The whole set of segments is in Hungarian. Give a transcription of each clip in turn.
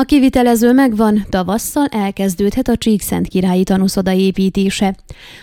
A kivitelező megvan, tavasszal elkezdődhet a Csíkszent királyi tanúszoda építése.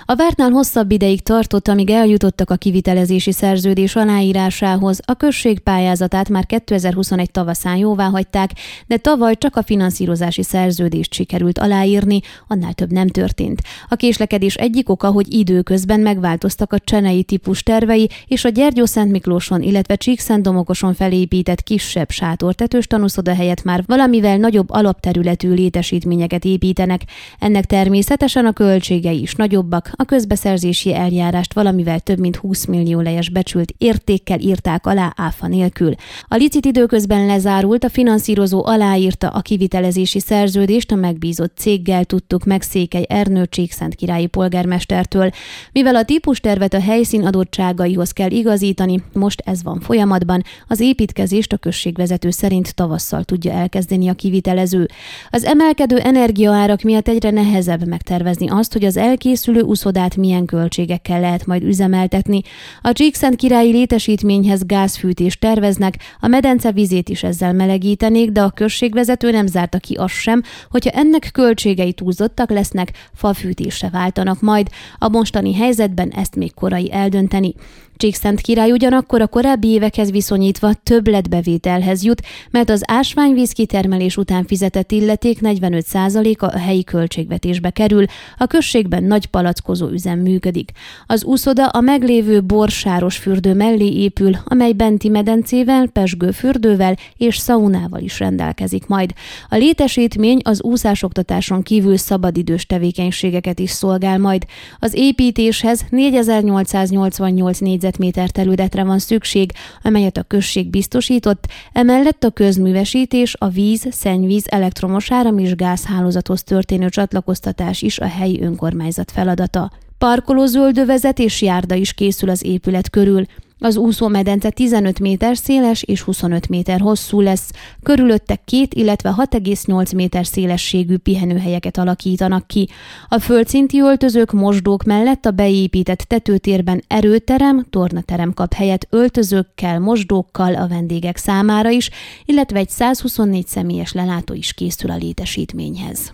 A vártnál hosszabb ideig tartott, amíg eljutottak a kivitelezési szerződés aláírásához. A község pályázatát már 2021 tavaszán jóvá hagyták, de tavaly csak a finanszírozási szerződést sikerült aláírni, annál több nem történt. A késlekedés egyik oka, hogy időközben megváltoztak a csenei típus tervei, és a Gyergyó Szent Miklóson, illetve Csíkszent Domokoson felépített kisebb sátortetős tanúszoda helyett már valamivel nagyobb alapterületű létesítményeket építenek. Ennek természetesen a költségei is nagyobbak, a közbeszerzési eljárást valamivel több mint 20 millió lejes becsült értékkel írták alá áfa nélkül. A licit időközben lezárult, a finanszírozó aláírta a kivitelezési szerződést a megbízott céggel, tudtuk meg Székely Ernő Csíkszent királyi polgármestertől. Mivel a típustervet a helyszín adottságaihoz kell igazítani, most ez van folyamatban, az építkezést a községvezető szerint tavasszal tudja elkezdeni a kivitelező. Az emelkedő energiaárak miatt egyre nehezebb megtervezni azt, hogy az elkészülő úszodát milyen költségekkel lehet majd üzemeltetni. A Csíkszent királyi létesítményhez gázfűtést terveznek, a medence vizét is ezzel melegítenék, de a községvezető nem zárta ki azt sem, hogyha ennek költségei túlzottak lesznek, fafűtésre váltanak majd. A mostani helyzetben ezt még korai eldönteni. Csíkszent király ugyanakkor a korábbi évekhez viszonyítva többletbevételhez jut, mert az ásványvíz kitermelés után fizetett illeték 45%-a a helyi költségvetésbe kerül, a községben nagy palackozó üzem működik. Az úszoda a meglévő borsáros fürdő mellé épül, amely benti medencével, pesgőfürdővel és szaunával is rendelkezik majd. A létesítmény az úszásoktatáson kívül szabadidős tevékenységeket is szolgál majd. Az építéshez 4888 négyzet négyzetméter területre van szükség, amelyet a község biztosított, emellett a közművesítés, a víz, szennyvíz, elektromos áram és gázhálózathoz történő csatlakoztatás is a helyi önkormányzat feladata. Parkoló zöldövezet és járda is készül az épület körül. Az úszómedence 15 méter széles és 25 méter hosszú lesz, körülötte két, illetve 6,8 méter szélességű pihenőhelyeket alakítanak ki. A földszinti öltözők, mosdók mellett a beépített tetőtérben erőterem, tornaterem kap helyet öltözőkkel, mosdókkal a vendégek számára is, illetve egy 124 személyes lelátó is készül a létesítményhez.